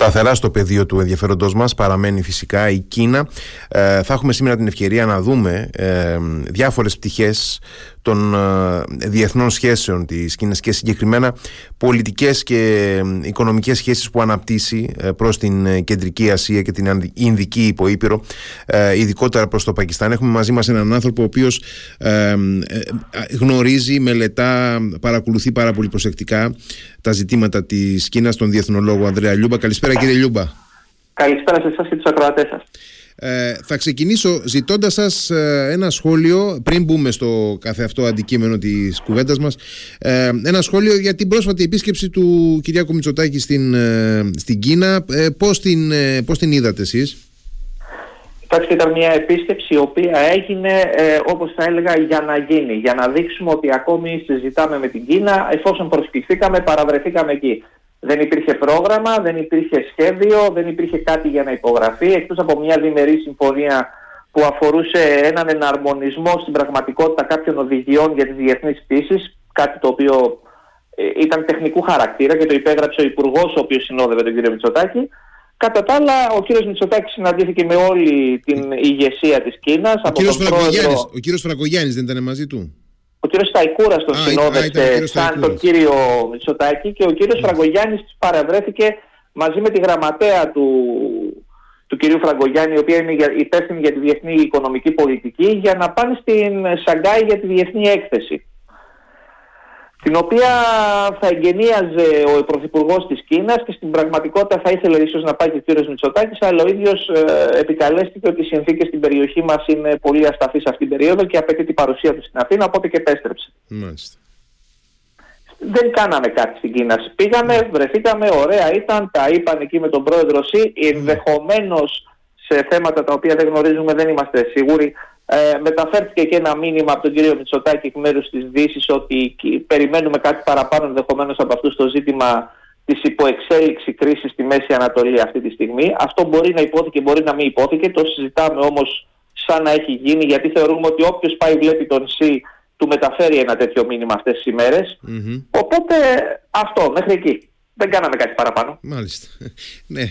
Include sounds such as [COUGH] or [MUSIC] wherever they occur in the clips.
Σταθερά στο πεδίο του ενδιαφέροντός μας παραμένει φυσικά η Κίνα. Ε, θα έχουμε σήμερα την ευκαιρία να δούμε ε, διάφορες πτυχές των ε, διεθνών σχέσεων της Κίνας και συγκεκριμένα πολιτικές και οικονομικές σχέσεις που αναπτύσσει ε, προς την ε, Κεντρική Ασία και την Ινδική υποήπειρο ειδικότερα προς το Πακιστάν. Έχουμε μαζί μας έναν άνθρωπο ο οποίος γνωρίζει, μελετά, παρακολουθεί πάρα πολύ προσεκτικά τα ζητήματα της Κίνας, τον διεθνολόγο Ανδρέα Λιούμπα. Καλησπέρα κύριε Λιούμπα. Καλησπέρα σε εσάς και τους ακροατές σας. Ε, θα ξεκινήσω ζητώντας σας ε, ένα σχόλιο πριν μπούμε στο κάθε αυτό αντικείμενο της κουβέντας μας ε, ένα σχόλιο για την πρόσφατη επίσκεψη του Κυριάκου Μητσοτάκη στην, ε, στην Κίνα πώς την, πώς την είδατε εσείς; Κοιτάξτε, ήταν μια επίσκεψη η οποία έγινε, ε, όπως θα έλεγα, για να γίνει. Για να δείξουμε ότι ακόμη συζητάμε με την Κίνα, εφόσον προσποιηθήκαμε, παραβρεθήκαμε εκεί. Δεν υπήρχε πρόγραμμα, δεν υπήρχε σχέδιο, δεν υπήρχε κάτι για να υπογραφεί, εκτός από μια διμερή συμφωνία που αφορούσε έναν εναρμονισμό στην πραγματικότητα κάποιων οδηγιών για τις διεθνείς πτήσεις, κάτι το οποίο ε, ήταν τεχνικού χαρακτήρα και το υπέγραψε ο Υπουργός, ο οποίος συνόδευε τον κύριο Μητσοτάκη. Κατά τα άλλα, ο κύριος Μητσοτάκης συναντήθηκε με όλη την ηγεσία της Κίνας. Ο, κύριος, πρόεδρο... ο κύριος Φραγκογιάννης δεν ήταν μαζί του; Ο κύριος Σταϊκούρας τον συνόδευσε σαν τον κύριο Μητσοτάκη και ο κύριος Φραγκογιάννης παρευρέθηκε μαζί με τη γραμματέα του, του κυρίου Φραγκογιάννη, η οποία είναι υπεύθυνη για τη διεθνή οικονομική πολιτική, για να πάνε στην Σαγκάη για τη διεθνή έκθεση την οποία θα εγγενίαζε ο Πρωθυπουργός της Κίνας και στην πραγματικότητα θα ήθελε ίσως να πάει και ο κ. Μητσοτάκης, αλλά ο ίδιος ε, επικαλέστηκε ότι οι συνθήκες στην περιοχή μας είναι πολύ ασταθείς αυτήν την περίοδο και απαιτεί την παρουσία του στην Αθήνα, οπότε και επέστρεψε. Μάλιστα. Δεν κάναμε κάτι στην Κίνα. Πήγαμε, βρεθήκαμε, ωραία ήταν, τα είπαν εκεί με τον πρόεδρο Σι. Ενδεχομένως σε θέματα τα οποία δεν γνωρίζουμε δεν είμαστε σίγουροι ε, μεταφέρθηκε και ένα μήνυμα από τον κύριο Μητσοτάκη εκ μέρους της Δύσης ότι περιμένουμε κάτι παραπάνω ενδεχομένως από αυτούς στο ζήτημα της υποεξέλιξη κρίσης στη Μέση Ανατολή αυτή τη στιγμή. Αυτό μπορεί να υπόθηκε, μπορεί να μην υπόθηκε. Το συζητάμε όμως σαν να έχει γίνει, γιατί θεωρούμε ότι όποιος πάει βλέπει τον ΣΥ του μεταφέρει ένα τέτοιο μήνυμα αυτές τις ημερε Οπότε αυτό, μέχρι εκεί. Δεν κάναμε κάτι παραπάνω. Μάλιστα. [LAUGHS] ναι.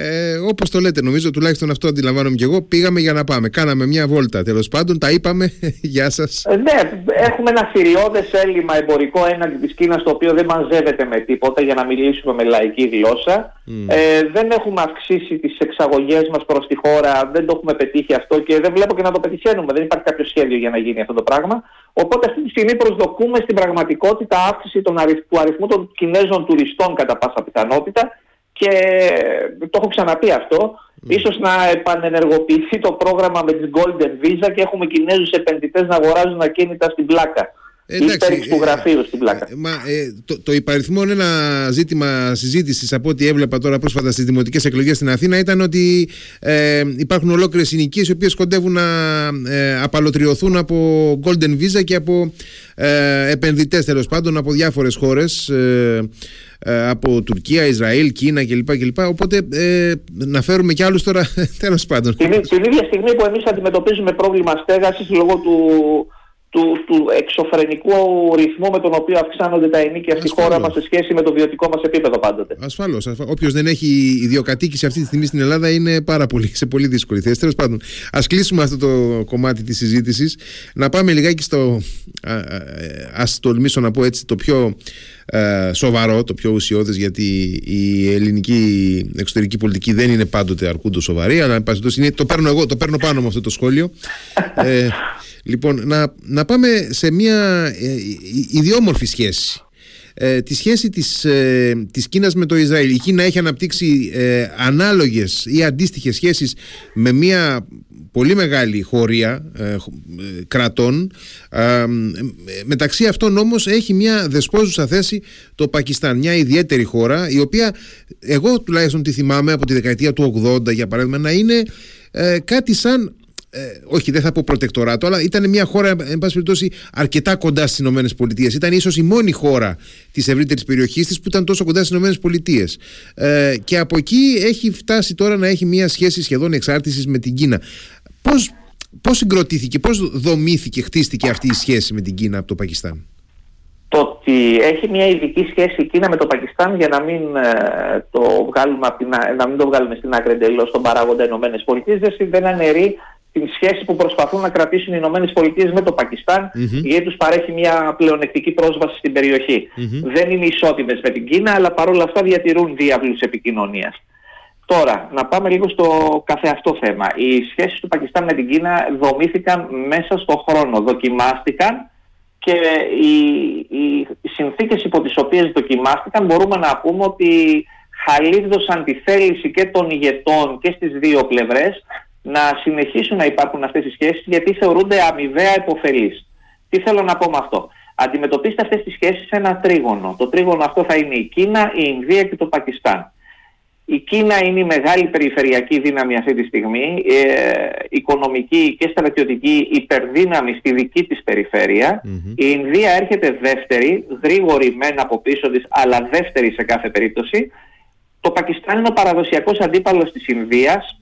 Ε, Όπως το λέτε, νομίζω τουλάχιστον αυτό αντιλαμβάνομαι και εγώ. Πήγαμε για να πάμε. Κάναμε μια βόλτα. Τέλος πάντων, τα είπαμε. [LAUGHS] Γεια σας. Ε, ναι, έχουμε ένα θηριώδε έλλειμμα εμπορικό έναντι της Κίνας, το οποίο δεν μαζεύεται με τίποτα για να μιλήσουμε με λαϊκή γλώσσα. Ε, δεν έχουμε αυξήσει τις εξαγωγές μας προς τη χώρα. Δεν το έχουμε πετύχει αυτό και δεν βλέπω και να το πετυχαίνουμε. Δεν υπάρχει κάποιο σχέδιο για να γίνει αυτό το πράγμα. Οπότε αυτή τη στιγμή προσδοκούμε στην πραγματικότητα αύξηση του αριθμού των Κινέζων τουριστών κατά πάσα πιθανότητα και το έχω ξαναπεί αυτό, mm. ίσως να επανενεργοποιηθεί το πρόγραμμα με τις Golden Visa και έχουμε Κινέζους επενδυτές να αγοράζουν ακίνητα στην πλάκα. Εντάξει, του γραφείου στην πλάκα. Ε, μα, ε, το, το υπαριθμό ένα ζήτημα συζήτησης από ό,τι έβλεπα τώρα πρόσφατα στις δημοτικές εκλογές στην Αθήνα ήταν ότι ε, υπάρχουν ολόκληρες συνοικίες οι οποίες κοντεύουν να ε, απαλωτριωθούν από Golden Visa και από ε, επενδυτές τέλος πάντων από διάφορες χώρες. Ε, ε, από Τουρκία, Ισραήλ, Κίνα κλπ. κλπ. Οπότε ε, να φέρουμε κι άλλους τώρα [LAUGHS] τέλος πάντων. Την, την ίδια στιγμή που εμείς αντιμετωπίζουμε πρόβλημα στέγασης λόγω του, του, του εξωφρενικού ρυθμού με τον οποίο αυξάνονται τα ενίκια στη χώρα μας σε σχέση με το βιωτικό μας επίπεδο πάντοτε. Ασφαλώς. Ασφαλώς. Όποιος δεν έχει ιδιοκατοίκηση αυτή τη στιγμή στην Ελλάδα είναι πάρα πολύ, σε πολύ δύσκολη θέση. Τέλος πάντων, ας κλείσουμε αυτό το κομμάτι της συζήτησης. Να πάμε λιγάκι στο. Α τολμήσω να πω έτσι το πιο ε, σοβαρό, το πιο ουσιώδες γιατί η ελληνική εξωτερική πολιτική δεν είναι πάντοτε αρκούντο σοβαρή αλλά είναι, το παίρνω εγώ, το παίρνω πάνω με αυτό το σχόλιο ε, λοιπόν να, να πάμε σε μια ε, ιδιόμορφη σχέση ε, τη σχέση της, ε, της Κίνας με το Ισραήλ. Η Κίνα έχει αναπτύξει ε, ανάλογες ή αντίστοιχες σχέσεις με μια πολύ μεγάλη χωρία ε, κρατών μεταξύ αυτών όμως έχει μια δεσπόζουσα θέση το Πακιστάν μια ιδιαίτερη χώρα η οποία εγώ τουλάχιστον τη θυμάμαι από τη δεκαετία του 80 για παράδειγμα να είναι κάτι σαν ε, όχι δεν θα πω προτεκτοράτο, αλλά ήταν μια χώρα, εν πάση περιπτώσει, αρκετά κοντά στις ΗΠΑ. Ήταν ίσως η μόνη χώρα της ευρύτερης περιοχής της που ήταν τόσο κοντά στις ΗΠΑ. Ε, και από εκεί έχει φτάσει τώρα να έχει μια σχέση σχεδόν εξάρτησης με την Κίνα. Πώς πώς συγκροτήθηκε, πώς δομήθηκε, χτίστηκε αυτή η σχέση με την Κίνα από το Πακιστάν; Το έχει μια ειδική σχέση η Κίνα με το Πακιστάν για να μην, ε, το, βγάλουμε την, να μην το βγάλουμε στην άκρη εντελώς στον παράγοντα Ηνωμένες Πολιτείες. Δεν αναιρεί την σχέση που προσπαθούν να κρατήσουν οι Ηνωμένες Πολιτείες με το Πακιστάν, mm-hmm. γιατί τους παρέχει μια πλεονεκτική πρόσβαση στην περιοχή. Δεν είναι ισότιμες με την Κίνα, αλλά παρόλα αυτά διατηρούν διάβλους επικοινωνίας. Τώρα, να πάμε λίγο στο καθεαυτό θέμα. Οι σχέσεις του Πακιστάν με την Κίνα δομήθηκαν μέσα στον χρόνο, δοκιμάστηκαν και οι, οι, οι συνθήκες υπό τις οποίες δοκιμάστηκαν μπορούμε να πούμε ότι χαλίδωσαν τη θέληση και των ηγετών και στις δύο πλευρές να συνεχίσουν να υπάρχουν αυτές οι σχέσεις γιατί θεωρούνται αμοιβαία υποφελείς. Τι θέλω να πω με αυτό. Αντιμετωπίστε αυτές τις σχέσεις σε ένα τρίγωνο. Το τρίγωνο αυτό θα είναι η Κίνα, η Ινδία και το Πακιστάν. Η Κίνα είναι η μεγάλη περιφερειακή δύναμη αυτή τη στιγμή, ε, οικονομική και στρατιωτική υπερδύναμη στη δική της περιφερεια Η Ινδία έρχεται δεύτερη, γρήγορη μεν από πίσω της, αλλά δεύτερη σε κάθε περίπτωση. Το Πακιστάν είναι ο παραδοσιακός αντίπαλος της Ινδίας,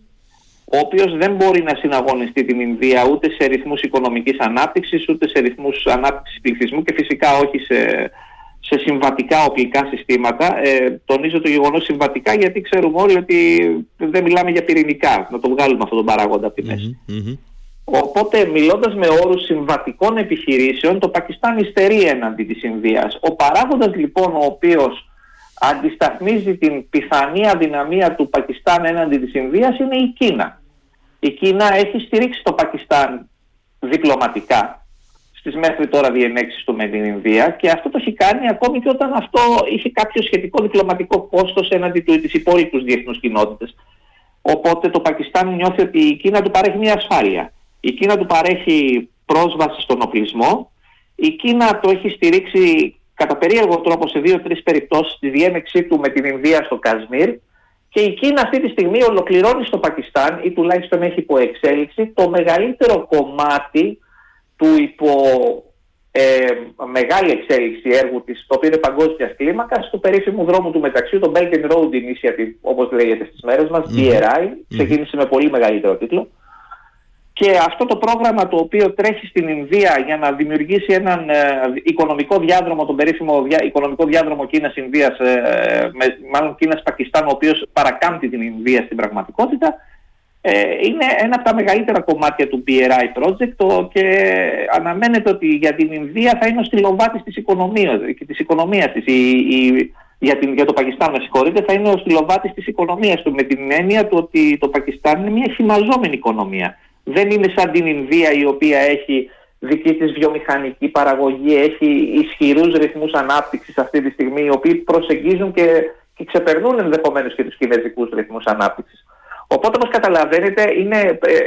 ο οποίος δεν μπορεί να συναγωνιστεί την Ινδία ούτε σε ρυθμούς οικονομικής ανάπτυξης, ούτε σε ρυθμούς ανάπτυξης πληθυσμού και φυσικά όχι σε σε συμβατικά οπλικά συστήματα. Ε, τονίζω το γεγονός συμβατικά γιατί ξέρουμε όλοι ότι δεν μιλάμε για πυρηνικά, να το βγάλουμε αυτόν τον παράγοντα από τη μεση Οπότε μιλώντας με όρους συμβατικών επιχειρήσεων το Πακιστάν υστερεί έναντι της Ινδίας. Ο παράγοντας λοιπόν ο οποίος αντισταθμίζει την πιθανή αδυναμία του Πακιστάν έναντι της Ινδίας είναι η Κίνα. Η Κίνα έχει στηρίξει το Πακιστάν διπλωματικά στις μέχρι τώρα διενέξεις του με την Ινδία και αυτό το έχει κάνει ακόμη και όταν αυτό είχε κάποιο σχετικό διπλωματικό κόστος έναντι του της υπόλοιπους διεθνούς κοινότητες. Οπότε το Πακιστάν νιώθει ότι η Κίνα του παρέχει μια ασφάλεια. Η Κίνα του παρέχει πρόσβαση στον οπλισμό. Η Κίνα το έχει στηρίξει κατά περίεργο τρόπο σε δύο-τρεις περιπτώσεις τη διένεξή του με την Ινδία στο Κασμίρ και η Κίνα αυτή τη στιγμή ολοκληρώνει στο Πακιστάν ή τουλάχιστον έχει υποεξέλιξη το μεγαλύτερο κομμάτι του υπό ε, μεγάλη εξέλιξη έργου της, το οποίο είναι παγκόσμιας κλίμακας, στο περίφημο δρόμο του μεταξύ, το Belt and Road Initiative, όπως λέγεται στις μέρες μας, BRI, ξεκίνησε με πολύ μεγαλύτερο τίτλο. Και αυτό το πρόγραμμα το οποίο τρέχει στην Ινδία για να δημιουργήσει έναν ε, οικονομικό διάδρομο, τον περίφημο διά, οικονομικό διάδρομο Κίνας-Ινδίας, ε, μάλλον Κίνας-Πακιστάν, ο οποίος παρακάμπτει την Ινδία στην πραγματικότητα, ε, είναι ένα από τα μεγαλύτερα κομμάτια του BRI project το, και αναμένεται ότι για την Ινδία θα είναι ο στυλοβάτης της οικονομίας, της οικονομίας της. Η, η, για, την, για το Πακιστάν, με συγχωρείτε, θα είναι ο στυλοβάτης της οικονομίας του με την έννοια του ότι το Πακιστάν είναι μια χυμαζόμενη οικονομία. Δεν είναι σαν την Ινδία η οποία έχει δική της βιομηχανική παραγωγή, έχει ισχυρούς ρυθμούς ανάπτυξης αυτή τη στιγμή, οι οποίοι προσεγγίζουν και, και ξεπερνούν ενδεχομένως και τους κινέζικους ρυθμούς ανάπτυξης. Οπότε όπως καταλαβαίνετε είναι ε,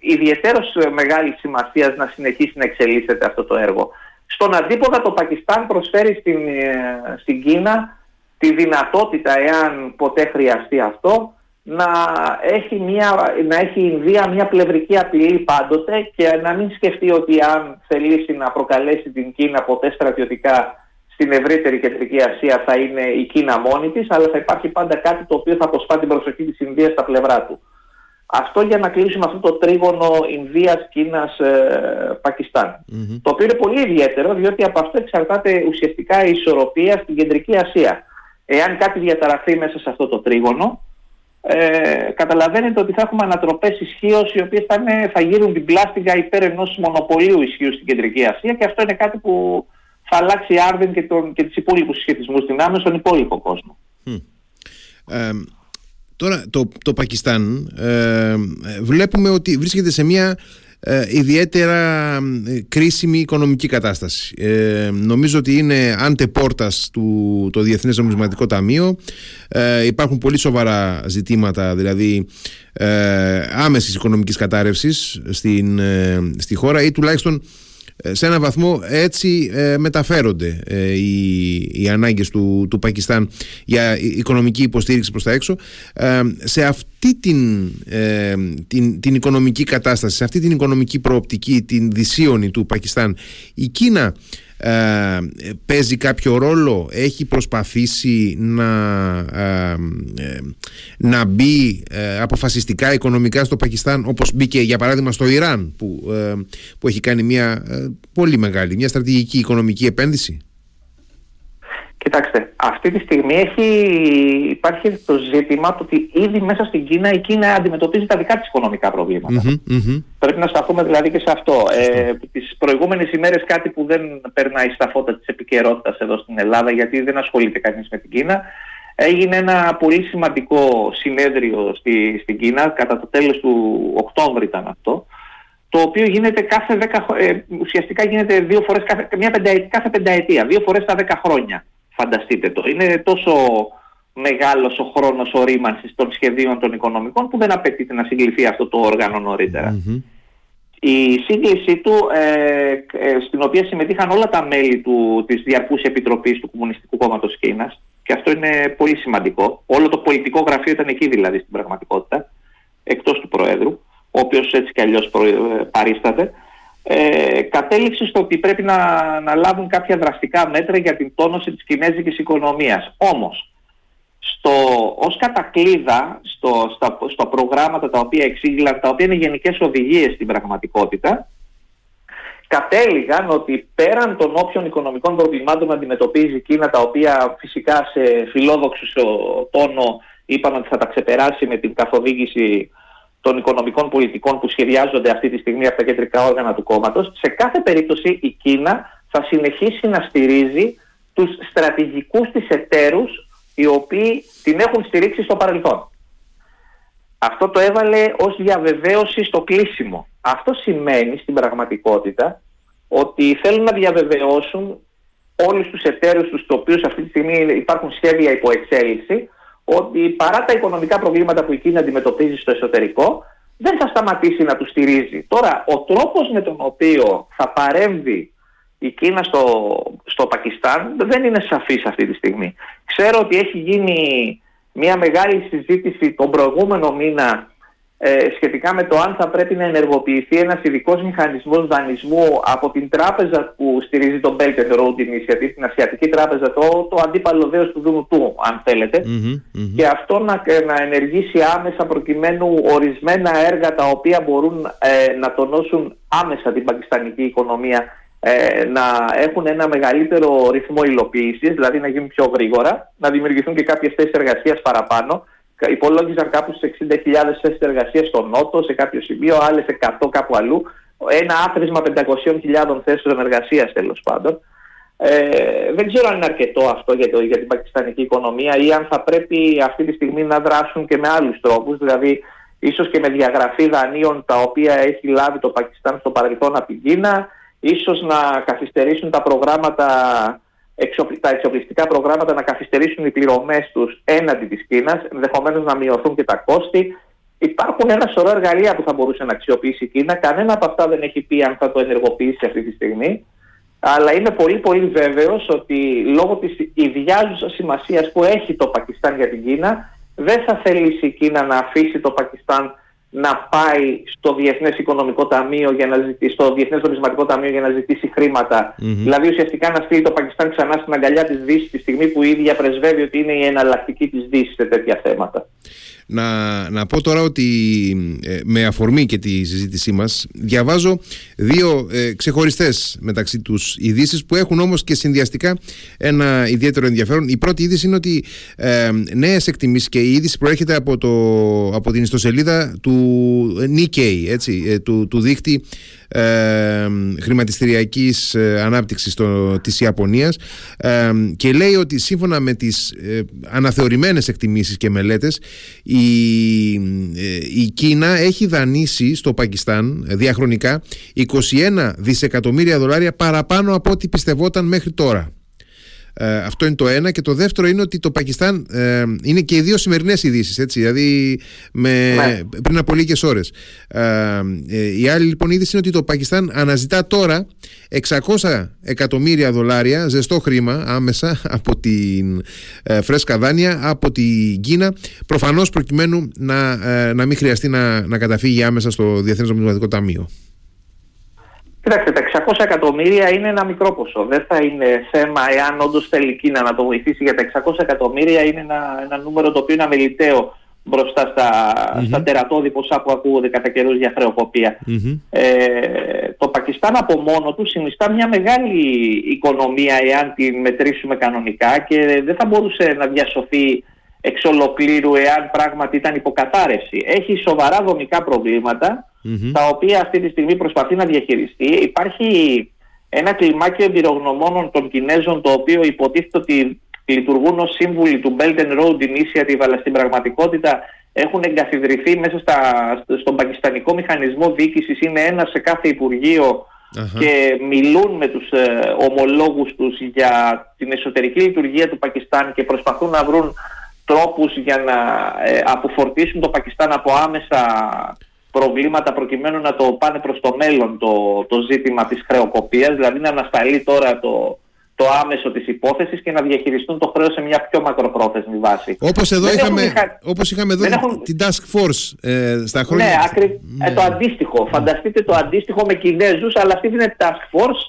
ιδιαίτερος μεγάλης σημασίας να συνεχίσει να εξελίσσεται αυτό το έργο. Στον αντίποδα το Πακιστάν προσφέρει στην, ε, στην Κίνα τη δυνατότητα, εάν ποτέ χρειαστεί αυτό, να έχει, μια, να έχει η Ινδία μια πλευρική απειλή πάντοτε και να μην σκεφτεί ότι αν θελήσει να προκαλέσει την Κίνα ποτέ στρατιωτικά στην ευρύτερη κεντρική Ασία θα είναι η Κίνα μόνη της, αλλά θα υπάρχει πάντα κάτι το οποίο θα αποσπά την προσοχή της Ινδίας στα πλευρά του. Αυτό για να κλείσουμε αυτό το τρίγωνο Ινδίας, Κίνας, ε, πακισταν Το οποίο είναι πολύ ιδιαίτερο διότι από αυτό εξαρτάται ουσιαστικά η ισορροπία στην κεντρική Ασία. Εάν κάτι διαταραχθεί μέσα σε αυτό το τρίγωνο, ε, καταλαβαίνετε ότι θα έχουμε ανατροπές ισχύως οι οποίες θα, θα γύρουν την πλάστιγα υπέρ ενός μονοπωλίου ισχύω στην κεντρική Ασία και αυτό είναι κάτι που θα αλλάξει άρδεν και, τον, και τις υπόλοιπους σχετισμούς δυνάμεων στον υπόλοιπο κόσμο. Ε, τώρα το, το Πακιστάν ε, βλέπουμε ότι βρίσκεται σε μια ε, ιδιαίτερα ε, κρίσιμη οικονομική κατάσταση. Ε, νομίζω ότι είναι αντεπόρτας του το Διεθνές Νομισματικό Ταμείο. Ε, υπάρχουν πολύ σοβαρά ζητήματα, δηλαδή ε, άμεσης οικονομικής κατάρρευσης στην, στη χώρα ή τουλάχιστον ε, σε έναν βαθμό έτσι ε, μεταφέρονται ε, οι, οι ανάγκες του, του Πακιστάν για οικονομική υποστήριξη προς τα έξω. Σε αυτή την, την, την οικονομική κατάσταση σε αυτή την οικονομική προοπτική την δυσίωνη του Πακιστάν η Κίνα ε, παίζει κάποιο ρόλο; Έχει προσπαθήσει να ε, ε, να μπει αποφασιστικά οικονομικά στο Πακιστάν όπως μπήκε για παράδειγμα στο Ιράν που, που έχει κάνει μια πολύ μεγάλη μια στρατηγική οικονομική επένδυση; Κοιτάξτε, αυτή τη στιγμή έχει, υπάρχει το ζήτημα το ότι ήδη μέσα στην Κίνα η Κίνα αντιμετωπίζει τα δικά της οικονομικά Πρέπει να σταθούμε δηλαδή και σε αυτό. Ε, τις προηγούμενες ημέρες κάτι που δεν περνάει στα φώτα της επικαιρότητας εδώ στην Ελλάδα γιατί δεν ασχολείται κανείς με την Κίνα έγινε ένα πολύ σημαντικό συνέδριο στη, στην Κίνα κατά το τέλος του Οκτώβρη ήταν αυτό το οποίο γίνεται κάθε 10, ε, ουσιαστικά γίνεται δύο φορές κάθε, μια πενταετία, κάθε πενταετία, δύο φορές τα 10 χρόνια. Φανταστείτε το. Είναι τόσο μεγάλος ο χρόνος ορίμανσης των σχεδίων των οικονομικών που δεν απαιτείται να συγκληθεί αυτό το όργανο Η σύγκληση του, ε, ε, στην οποία συμμετείχαν όλα τα μέλη του, της Διαρκούς Επιτροπής του Κομμουνιστικού Κόμματος Κίνας και αυτό είναι πολύ σημαντικό. Όλο το πολιτικό γραφείο ήταν εκεί δηλαδή στην πραγματικότητα, εκτός του Προέδρου, ο οποίος έτσι κι αλλιώς ε, παρίσταται ε, κατέληξε στο ότι πρέπει να, να λάβουν κάποια δραστικά μέτρα για την τόνωση της κινέζικης οικονομίας. Όμως, στο, ως κατακλίδα στο, στα, στα προγράμματα τα οποία εξήγηλαν, τα οποία είναι γενικές οδηγίες στην πραγματικότητα, κατέληγαν ότι πέραν των όποιων οικονομικών προβλημάτων αντιμετωπίζει η Κίνα, τα οποία φυσικά σε φιλόδοξο τόνο είπαν ότι θα τα ξεπεράσει με την καθοδήγηση των οικονομικών πολιτικών που σχεδιάζονται αυτή τη στιγμή από τα κεντρικά όργανα του κόμματος, σε κάθε περίπτωση η Κίνα θα συνεχίσει να στηρίζει τους στρατηγικούς της εταίρους οι οποίοι την έχουν στηρίξει στο παρελθόν. Αυτό το έβαλε ως διαβεβαίωση στο κλείσιμο. Αυτό σημαίνει στην πραγματικότητα ότι θέλουν να διαβεβαιώσουν όλους τους εταίρους τους, τους οποίους αυτή τη στιγμή υπάρχουν σχέδια υπό εξέλιξη, ότι παρά τα οικονομικά προβλήματα που η Κίνα αντιμετωπίζει στο εσωτερικό, δεν θα σταματήσει να τους στηρίζει. Τώρα, ο τρόπος με τον οποίο θα παρέμβει η Κίνα στο, στο Πακιστάν δεν είναι σαφής αυτή τη στιγμή. Ξέρω ότι έχει γίνει μια μεγάλη συζήτηση τον προηγούμενο μήνα ε, σχετικά με το αν θα πρέπει να ενεργοποιηθεί ένας ειδικός μηχανισμός δανεισμού από την τράπεζα που στηρίζει τον Belt and Road Initiative, την Ασιατική Τράπεζα, το, το αντίπαλο δέος του Δούνου του, αν θελετε και αυτό να, να ενεργήσει άμεσα προκειμένου ορισμένα έργα τα οποία μπορούν ε, να τονώσουν άμεσα την πακιστανική οικονομία ε, να έχουν ένα μεγαλύτερο ρυθμό υλοποίησης, δηλαδή να γίνουν πιο γρήγορα, να δημιουργηθούν και κάποιες θέσεις εργασίας παραπάνω υπολόγιζαν κάπου στι 60.000 θέσεις εργασίας στο Νότο, σε κάποιο σημείο, άλλες 100 κάπου αλλού. Ένα άθροισμα 500.000 θέσεων εργασίας τέλος πάντων. Ε, δεν ξέρω αν είναι αρκετό αυτό για, το, για την πακιστανική οικονομία ή αν θα πρέπει αυτή τη στιγμή να δράσουν και με άλλους τρόπους, δηλαδή ίσως και με διαγραφή δανείων τα οποία έχει λάβει το Πακιστάν στο παρελθόν από την Κίνα, ίσως να καθυστερήσουν τα προγράμματα τα εξοπλιστικά προγράμματα να καθυστερήσουν οι πληρωμές τους έναντι της Κίνας, ενδεχομένως να μειωθούν και τα κόστη. Υπάρχουν ένα σωρό εργαλεία που θα μπορούσε να αξιοποιήσει η Κίνα. Κανένα από αυτά δεν έχει πει αν θα το ενεργοποιήσει αυτή τη στιγμή. Αλλά είμαι πολύ πολύ βέβαιος ότι λόγω της ιδιάζουσας σημασίας που έχει το Πακιστάν για την Κίνα δεν θα θελήσει η Κίνα να αφήσει το Πακιστάν να πάει στο Διεθνές Οικονομικό Ταμείο για να ζητήσει, στο Διεθνές Νομισματικό Ταμείο για να ζητήσει Δηλαδή ουσιαστικά να στείλει το Πακιστάν ξανά στην αγκαλιά της Δύσης τη στιγμή που η ίδια πρεσβεύει ότι είναι η εναλλακτική της Δύσης σε τέτοια θέματα. Να, να πω τώρα ότι ε, με αφορμή και τη συζήτησή μας διαβάζω δύο ε, ξεχωριστές μεταξύ τους ειδήσεις που έχουν όμως και συνδυαστικά ένα ιδιαίτερο ενδιαφέρον. Η πρώτη είδηση είναι ότι ε, νέες εκτιμήσεις και η είδηση προέρχεται από, το, από την ιστοσελίδα του Nikkei, έτσι, ε, του, του δίκτυ ε, χρηματιστηριακής ε, ανάπτυξης το, της Ιαπωνίας ε, και λέει ότι σύμφωνα με τις ε, αναθεωρημένες εκτιμήσεις και μελέτες η, η Κίνα έχει δανείσει στο Πακιστάν διαχρονικά 21 δισεκατομμύρια δολάρια παραπάνω από ό,τι πιστευόταν μέχρι τώρα. Ε, αυτό είναι το ένα. Και το δεύτερο είναι ότι το Πακιστάν ε, είναι και οι δύο σημερινές ειδήσεις. Δηλαδή με, ναι. πριν από λίγες ώρες. Ε, η άλλη λοιπόν είδηση είναι ότι το Πακιστάν αναζητά τώρα 600 εκατομμύρια δολάρια ζεστό χρήμα άμεσα [LAUGHS] από την φρέσκα δάνεια από την Κίνα. Προφανώς προκειμένου να, να μην χρειαστεί να, να καταφύγει άμεσα στο Διεθνές Νομισματικό Ταμείο. Κοιτάξτε, τα 600 εκατομμύρια είναι ένα μικρό ποσό. Δεν θα είναι θέμα εάν όντως θέλει η Κίνα να το βοηθήσει για τα 600 εκατομμύρια. Είναι ένα, ένα νούμερο το οποίο είναι αμεληταίο μπροστά στα, mm-hmm. στα τερατώδη ποσά που ακούγονται κατά καιρούς για χρεοκοπία. Ε, το Πακιστάν από μόνο του συνιστά μια μεγάλη οικονομία εάν την μετρήσουμε κανονικά και δεν θα μπορούσε να διασωθεί εξ ολοκλήρου εάν πράγματι ήταν υποκατάρρευση. Έχει σοβαρά δομικά τα οποία αυτή τη στιγμή προσπαθεί να διαχειριστεί. Υπάρχει ένα κλιμάκιο εμπειρογνωμόνων των Κινέζων το οποίο υποτίθεται ότι λειτουργούν ως σύμβουλοι του Belt and Road Initiative αλλά στην πραγματικότητα έχουν εγκαθιδρυθεί μέσα στα, στον πακιστανικό μηχανισμό διοίκησης. Είναι ένα σε κάθε και μιλούν με τους ε, ομολόγους τους για την εσωτερική λειτουργία του Πακιστάν και προσπαθούν να βρουν τρόπους για να ε, αποφορτήσουν το Πακιστάν από άμεσα προβλήματα προκειμένου να το πάνε προς το μέλλον το, το ζήτημα της χρεοκοπίας, δηλαδή να ανασταλεί τώρα το, το άμεσο της υπόθεσης και να διαχειριστούν το χρέος σε μια πιο μακροπρόθεσμη βάση. Όπως εδώ είχαμε, όπως είχαμε εδώ έχουν... την Task Force ε, στα χρόνια. Ναι, ακρι... ε, το αντίστοιχο. Φανταστείτε το αντίστοιχο με Κινέζους, αλλά αυτή είναι Task Force.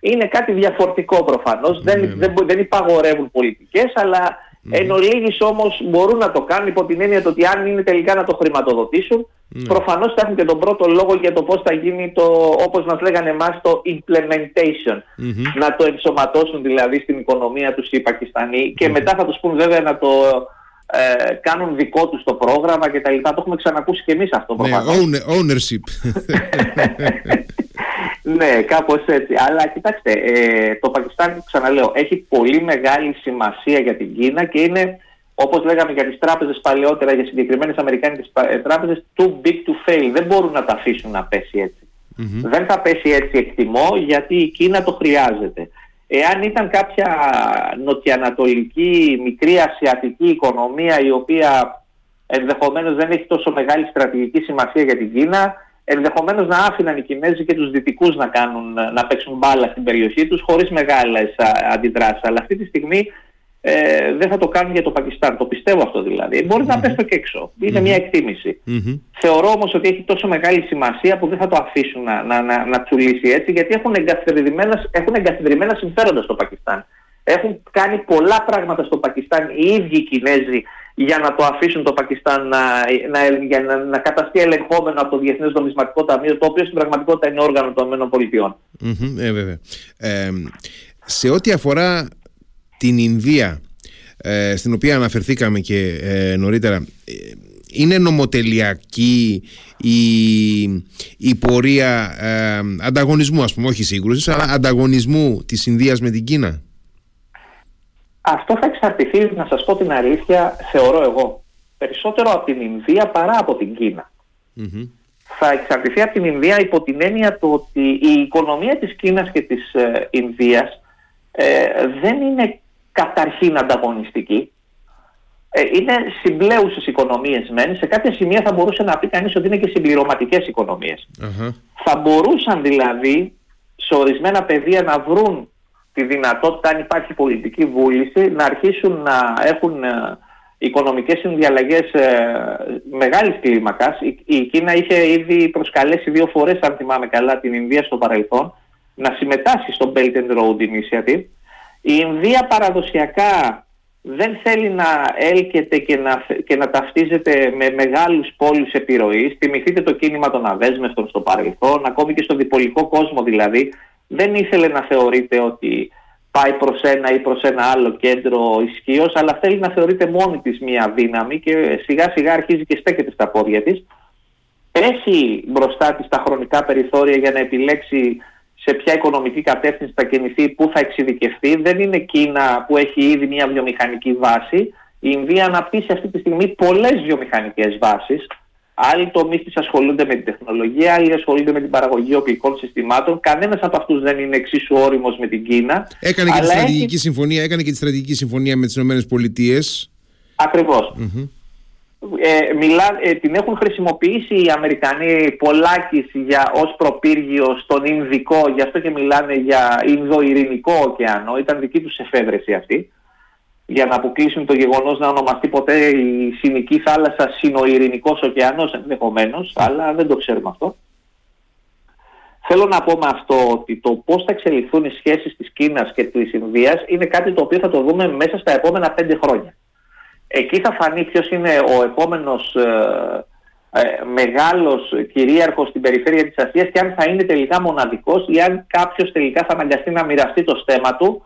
Είναι κάτι διαφορετικό προφανώς. δεν, ναι, ναι. δεν, δεν υπαγορεύουν πολιτικές, αλλά Mm. Εν ολίγης όμως μπορούν να το κάνουν υπό την έννοια ότι αν είναι τελικά να το χρηματοδοτήσουν mm. προφανώς θα έχουν και τον πρώτο λόγο για το πώς θα γίνει το, όπως μας λέγανε εμάς, το implementation. Mm-hmm. Να το ενσωματώσουν δηλαδή στην οικονομία τους οι Πακιστανοί και mm. μετά θα τους πούν βέβαια να το ε, κάνουν δικό τους το πρόγραμμα και τα λοιπά. Το έχουμε ξανακούσει και εμείς αυτό ναι, προφανώς. Ναι, ownership. [LAUGHS] ναι, κάπως έτσι. Αλλά κοιτάξτε, ε, το Πακιστάν, ξαναλέω, έχει πολύ μεγάλη σημασία για την Κίνα και είναι, όπως λέγαμε για τις τράπεζες παλαιότερα, για συγκεκριμένες αμερικάνικες ε, τράπεζες, too big to fail. Δεν μπορούν να τα αφήσουν να πέσει Δεν θα πέσει έτσι εκτιμώ, γιατί η Κίνα το χρειάζεται. Εάν ήταν κάποια νοτιοανατολική, μικρή ασιατική οικονομία η οποία ενδεχομένως δεν έχει τόσο μεγάλη στρατηγική σημασία για την Κίνα, ενδεχομένως να άφηναν οι Κινέζοι και τους Δυτικούς να, κάνουν, να παίξουν μπάλα στην περιοχή τους χωρίς μεγάλες αντιδράσεις. Αλλά αυτή τη στιγμή ε, δεν θα το κάνουν για το Πακιστάν. Το πιστεύω αυτό δηλαδή. Μπορεί να πέσει και έξω. ειναι μια εκτίμηση. Θεωρώ όμως ότι έχει τόσο μεγάλη σημασία που δεν θα το αφήσουν να, να, να, να τσουλήσει έτσι γιατί έχουν εγκαθιδρυμένα, έχουν εγκαθιδρυμένα συμφέροντα στο Πακιστάν. Έχουν κάνει πολλά πράγματα στο Πακιστάν οι ίδιοι οι Κινέζοι για να το αφήσουν το Πακιστάν να, να, για να, να καταστεί ελεγχόμενο από το Διεθνές Νομισματικό Ταμείο, το οποίο στην πραγματικότητα είναι όργανο των ΗΠΑ. Mm-hmm, ε, βέβαια. Ε, σε ό,τι αφορά την Ινδία, ε, στην οποία αναφερθήκαμε και ε, νωρίτερα, ε, είναι νομοτελειακή η, η πορεία ανταγωνισμού, ας πούμε, όχι σύγκρουσης, αλλά ανταγωνισμού της Ινδίας με την Κίνα; Αυτό θα εξαρτηθεί, να σας πω την αλήθεια, θεωρώ εγώ, περισσότερο από την Ινδία παρά από την κινα Θα εξαρτηθεί από την Ινδία υπό την έννοια του ότι η οικονομία της Κίνας και της ε, Ινδίας ε, δεν είναι καταρχήν ανταγωνιστική. Ε, είναι συμπλέουσες οικονομίες μεν. Σε κάποια σημεία θα μπορούσε να πει κανείς ότι είναι και συμπληρωματικές Θα μπορούσαν δηλαδή σε ορισμένα πεδία να βρουν τη δυνατότητα, αν υπάρχει πολιτική βούληση, να αρχίσουν να έχουν ε, οικονομικές συνδιαλλαγές ε, μεγάλης κλίμακας. Η, η Κίνα είχε ήδη προσκαλέσει δύο φορές, αν θυμάμαι καλά, την Ινδία στο παρελθόν, να συμμετάσχει στο Belt and Road Initiative. Η Ινδία παραδοσιακά δεν θέλει να έλκεται και να, και να ταυτίζεται με μεγάλους πόλους επιρροής. Θυμηθείτε το κίνημα των αδέσμευτων στο παρελθόν, ακόμη και στο διπολικό κόσμο δηλαδή, δεν ήθελε να θεωρείται ότι πάει προς ένα ή προς ένα άλλο κέντρο ισχύως, αλλά θέλει να θεωρείται μόνη της μία δύναμη και σιγά σιγά αρχίζει και στέκεται στα πόδια της. Έχει μπροστά της τα χρονικά περιθώρια για να επιλέξει σε ποια οικονομική κατεύθυνση θα κινηθεί, πού θα εξειδικευτεί. Δεν είναι Κίνα που έχει ήδη μια βιομηχανική βάση. Η Ινδία αναπτύσσει αυτή τη στιγμή πολλές βιομηχανικές βάσεις Άλλοι τομείς της ασχολούνται με την τεχνολογία, άλλοι ασχολούνται με την παραγωγή οπλικών συστημάτων. Κανένας από αυτούς δεν είναι εξίσου όριμος με την Κίνα. Έκανε και, τη στρατηγική συμφωνία, έκανε και τη στρατηγική συμφωνία με τις ΗΠΑ. Ακριβώς. Mm-hmm. Ε, μιλά, ε, την έχουν χρησιμοποιήσει οι Αμερικανοί πολλάκις για, ως προπύργιο στον Ινδικό, γι' αυτό και μιλάνε για Ινδοειρηνικό ωκεανό, ήταν δική τους εφεύρεση αυτή για να αποκλείσουν το γεγονός να ονομαστεί ποτέ η Συνική θάλασσα Συνοειρηνικός ωκεανός ενδεχομένως, αλλά δεν το ξέρουμε αυτό. Θέλω να πω με αυτό ότι το πώς θα εξελιχθούν οι σχέσεις της Κίνας και της Ινδίας είναι κάτι το οποίο θα το δούμε μέσα στα επόμενα πέντε χρόνια. εκεί θα φανεί ποιος είναι ο επόμενος ε, μεγάλος κυρίαρχος στην περιφέρεια της Ασίας και αν θα είναι τελικά μοναδικός ή αν κάποιος τελικά θα αναγκαστεί να μοιραστεί το στέμα του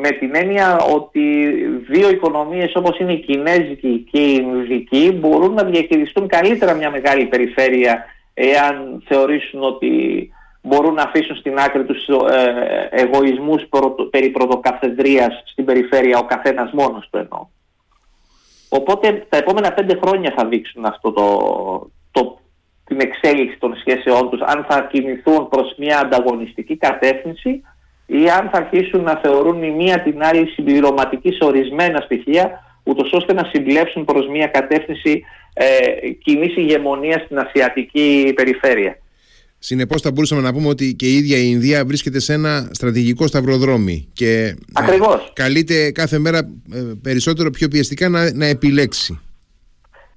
με την έννοια ότι δύο οικονομίες όπως είναι η Κινέζικη και η Ινδική μπορούν να διαχειριστούν καλύτερα μια μεγάλη περιφέρεια εάν θεωρήσουν ότι μπορούν να αφήσουν στην άκρη τους ε, εγωισμούς περί πρωτοκαθεδρίας στην περιφέρεια ο καθένας μόνος του εννοώ. Οπότε τα επόμενα πέντε χρόνια θα δείξουν αυτό το, το, την εξέλιξη των σχέσεών τους, αν θα κινηθούν προς μια ανταγωνιστική κατεύθυνση ή αν θα αρχίσουν να θεωρούν η μία την άλλη συμπληρωματική σε ορισμένα στοιχεία, ούτως ώστε να συμπλέψουν προς μια κατεύθυνση ε, κοινή ηγεμονία στην ασιατική περιφέρεια. Συνεπώς, θα μπορούσαμε να πούμε ότι και η ίδια η Ινδία βρίσκεται σε ένα στρατηγικό σταυροδρόμι και ε, Ακριβώς. καλείται κάθε μέρα ε, περισσότερο πιο πιεστικά να, να επιλέξει.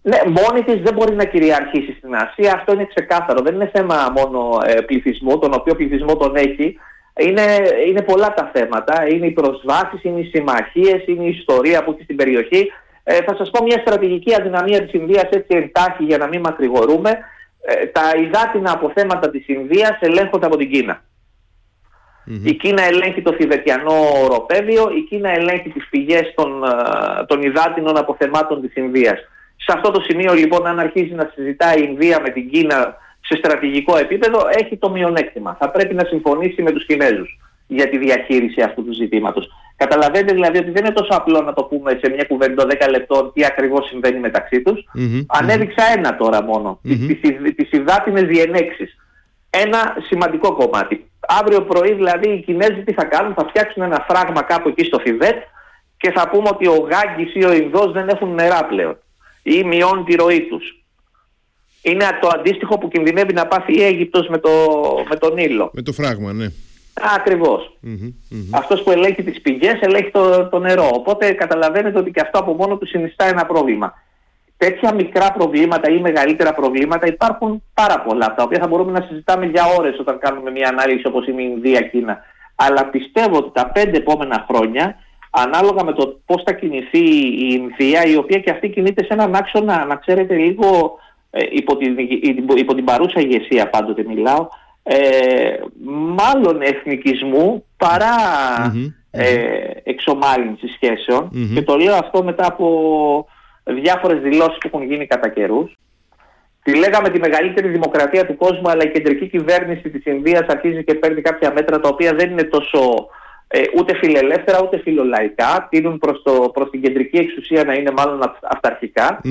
Ναι, μόνη της δεν μπορεί να κυριαρχήσει στην Ασία. Αυτό είναι ξεκάθαρο. Δεν είναι θέμα μόνο ε, πληθυσμού, τον οποίο πληθυσμό τον έχει. Είναι, είναι πολλά τα θέματα. Είναι οι προσβάσεις, είναι οι συμμαχίες, είναι η ιστορία που έχει στην περιοχή. Ε, θα σας πω μια στρατηγική αδυναμία της Ινδίας έτσι εντάχει για να μην μακρηγορούμε. Ε, τα υδάτινα αποθέματα της Ινδίας ελέγχονται από την κινα Η Κίνα ελέγχει το Θηβετιανό οροπέδιο, η Κίνα ελέγχει τις πηγές των, ε, των υδάτινων αποθεμάτων της Ινδίας. Σε αυτό το σημείο λοιπόν αν αρχίζει να συζητάει η Ινδία με την Κίνα σε στρατηγικό επίπεδο έχει το μειονέκτημα. Θα πρέπει να συμφωνήσει με τους Κινέζους για τη διαχείριση αυτού του ζητήματος. Καταλαβαίνετε δηλαδή ότι δεν είναι τόσο απλό να το πούμε σε μια κουβέντα 10 λεπτών τι ακριβώς συμβαίνει μεταξύ τους. mm Ανέδειξα ένα τώρα μόνο, mm-hmm. τις, υδάτινες διενέξεις. Ένα σημαντικό κομμάτι. Αύριο πρωί δηλαδή οι Κινέζοι τι θα κάνουν, θα φτιάξουν ένα φράγμα κάπου εκεί στο Θιβέτ και θα πούμε ότι ο Γάγκης ή ο Ινδός δεν έχουν νερά πλέον ή μειώνουν τη ροή τους. Είναι το αντίστοιχο που κινδυνεύει να πάθει η Αίγυπτος με, το, με τον Ήλο. Με το φράγμα, ναι. Ακριβώς. Αυτός που ελέγχει τις πηγές ελέγχει το, το νερό. Οπότε καταλαβαίνετε ότι και αυτό από μόνο του συνιστά ένα πρόβλημα. Τέτοια μικρά προβλήματα ή μεγαλύτερα προβλήματα υπάρχουν πάρα πολλά, τα οποία θα μπορούμε να συζητάμε για ώρες όταν κάνουμε μια ανάλυση όπως είναι η Ινδία, Κίνα. Αλλά πιστεύω ότι τα πέντε επόμενα χρόνια, ανάλογα με το πώς θα κινηθεί η Ινδία, η οποία και αυτή κινείται σε έναν άξονα, να ξέρετε λίγο, ε, υπό, την, υπό την παρούσα ηγεσία πάντοτε μιλάω, ε, μάλλον εθνικισμού παρά ε, εξομάλυνση και το λέω αυτό μετά από διάφορες δηλώσεις που έχουν γίνει κατά καιρούς. Τη λέγαμε τη μεγαλύτερη δημοκρατία του κόσμου αλλά η κεντρική κυβέρνηση της Ινδίας αρχίζει και παίρνει κάποια μέτρα τα οποία δεν είναι τόσο ε, ούτε φιλελεύθερα ούτε φιλολαϊκά. Τείνουν προς, το, προς την κεντρική εξουσία να είναι μάλλον αυταρχικά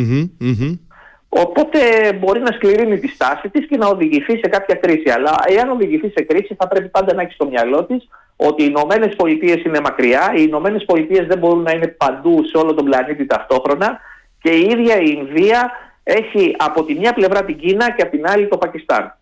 Οπότε μπορεί να σκληρύνει τη στάση της και να οδηγηθεί σε κάποια κρίση. Αλλά εάν οδηγηθεί σε κρίση θα πρέπει πάντα να έχει στο μυαλό της ότι οι Ηνωμένες Πολιτείες είναι μακριά, οι Ηνωμένες Πολιτείες δεν μπορούν να είναι παντού σε όλο τον πλανήτη ταυτόχρονα και η ίδια η Ινδία έχει από τη μια πλευρά την Κίνα και από την άλλη το Πακιστάν.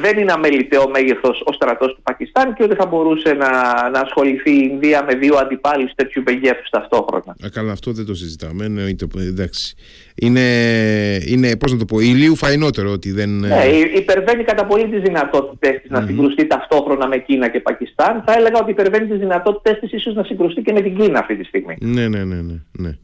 Δεν είναι αμεληταίο μέγεθος ο στρατός του Πακιστάν και ότι θα μπορούσε να, να ασχοληθεί η Ινδία με δύο αντιπάλους τέτοιου μεγέθους ταυτόχρονα. Α, καλά, αυτό δεν το συζητάμε. Ναι, εντάξει. Είναι, είναι πώς να το πω, ηλίου φαϊνότερο ότι δεν. Ναι, υπερβαίνει κατά πολύ τις δυνατότητέ της να συγκρουστεί ταυτόχρονα με Κίνα και Πακιστάν. Θα έλεγα ότι υπερβαίνει τις δυνατότητέ της ίσως να συγκρουστεί και με την Κίνα αυτή τη στιγμή. Ναι, ναι, ναι. ναι, ναι.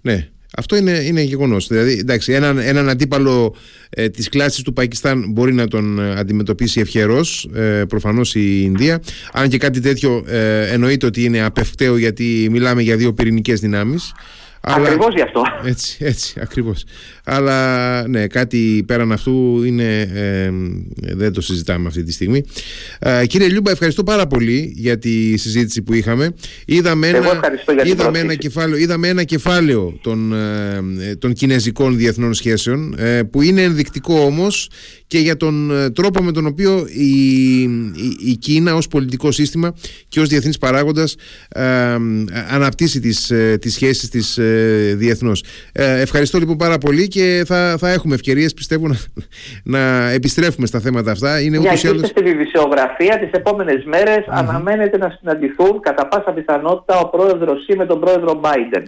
ναι. Αυτό είναι, είναι γεγονός. Δηλαδή, εντάξει, έναν, έναν αντίπαλο ε, της κλάσης του Πακιστάν μπορεί να τον ε, αντιμετωπίσει ευχερός, ε, προφανώς η Ινδία. Αν και κάτι τέτοιο ε, εννοείται ότι είναι απευκταίο γιατί μιλάμε για δύο πυρηνικές δυνάμεις. Ακριβώς γι' αυτό. Έτσι, έτσι, ακριβώς. Αλλά ναι, κάτι πέραν αυτού είναι, ε, δεν το συζητάμε αυτή τη στιγμή. Ε, κύριε Λιούμπα, ευχαριστώ πάρα πολύ για τη συζήτηση που είχαμε. Είδαμε ένα, είδαμε ένα, κεφάλαιο, είδαμε ένα κεφάλαιο των, ε, των κινέζικων διεθνών σχέσεων που είναι ενδεικτικό όμως και για τον τρόπο με τον οποίο η, η, Κίνα ως πολιτικό σύστημα και ως διεθνής παράγοντας αναπτύσσει τις, τις σχέσεις της διεθνώς. ευχαριστώ λοιπόν πάρα πολύ και θα, θα έχουμε ευκαιρίες, πιστεύω, να, να επιστρέφουμε στα θέματα αυτά. Είναι Για ούτως άλλως... στην ειδησιογραφία τις επόμενες μέρες αναμένεται να συναντηθούν κατά πάσα πιθανότητα ο πρόεδρος Σι με τον πρόεδρο Biden.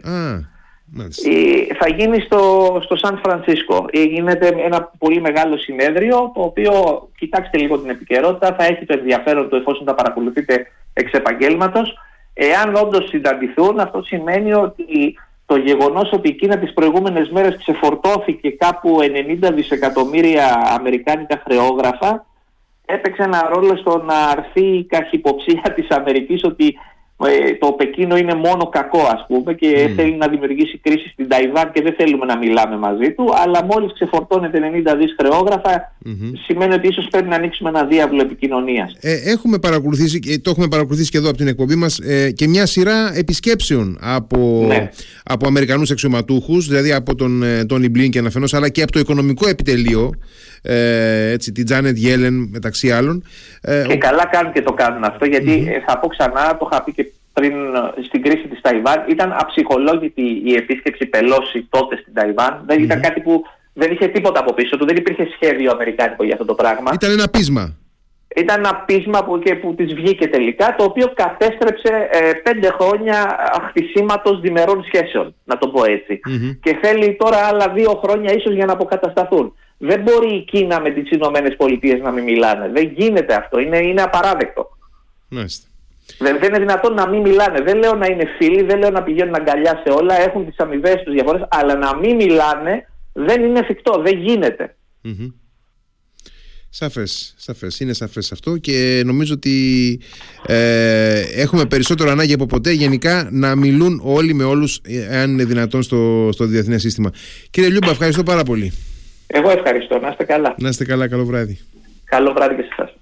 Θα γίνει στο, στο Σαν Φρανσίσκο. Γίνεται ένα πολύ μεγάλο συνέδριο, το οποίο, κοιτάξτε λίγο την επικαιρότητα, θα έχει το ενδιαφέρον του εφόσον τα παρακολουθείτε εξ επαγγέλματος. Εάν όντως συναντηθούν, αυτό σημαίνει ότι το γεγονός ότι η Κίνα τις προηγούμενες μέρες ξεφορτώθηκε κάπου 90 δισεκατομμύρια αμερικάνικα χρεόγραφα έπαιξε ένα ρόλο στο να αρθεί η καχυποψία της Αμερικής ότι ε, το Πεκίνο είναι μόνο κακό ας πούμε και θέλει να δημιουργήσει κρίση στην Ταϊβάν και δεν θέλουμε να μιλάμε μαζί του αλλά μόλις ξεφορτώνεται 90 δις χρεόγραφα σημαίνει ότι ίσως πρέπει να ανοίξουμε ένα διάβλο επικοινωνίας. Ε, έχουμε παρακολουθήσει, και το έχουμε παρακολουθήσει και εδώ από την εκπομπή μας ε, και μια σειρά επισκέψεων από, ναι. από Αμερικανούς αξιωματούχους δηλαδή από τον Τόνι Μπλίνκεν αφενός αλλά και από το οικονομικό επιτελείο ε, έτσι, την Τζάνετ Γέλεν μεταξύ άλλων. Ε, και καλά κάνουν και το κάνουν αυτό γιατί θα πω ξανά, το είχα πει και πριν ε, στην κρίση της Ταϊβάν, ήταν αψυχολόγητη η επίσκεψη Πελώση τότε στην Ταϊβάν. Δεν ήταν κάτι που δεν είχε τίποτα από πίσω του, δεν υπήρχε σχέδιο αμερικάνικο για αυτό το πράγμα. Ήταν ένα πείσμα. Ήταν ένα πείσμα που, και που της βγήκε τελικά, το οποίο κατέστρεψε ε, πέντε χρόνια χτισήματος διμερών σχέσεων, να το πω έτσι. Και θέλει τώρα άλλα δύο χρόνια ίσως για να αποκατασταθούν. Δεν μπορεί η Κίνα με τις Ηνωμένες Πολιτείες να μην μιλάνε. Δεν γίνεται αυτό. Είναι, είναι απαράδεκτο. Δεν, δεν είναι δυνατόν να μην μιλάνε. Δεν λέω να είναι φίλοι, δεν λέω να πηγαίνουν αγκαλιά σε όλα, έχουν τις αμοιβές τους διαφορές, αλλά να μην μιλάνε δεν είναι εφικτό, δεν γίνεται. Mm-hmm. Σαφές, σαφές, είναι σαφές αυτό και νομίζω ότι ε, έχουμε περισσότερο ανάγκη από ποτέ γενικά να μιλούν όλοι με όλους αν είναι δυνατόν στο, στο διεθνές σύστημα. Κύριε Λιούμπα, ευχαριστώ πάρα πολύ. Εγώ ευχαριστώ. Να είστε καλά. Να είστε καλά. Καλό βράδυ. Καλό βράδυ και σε εσάς.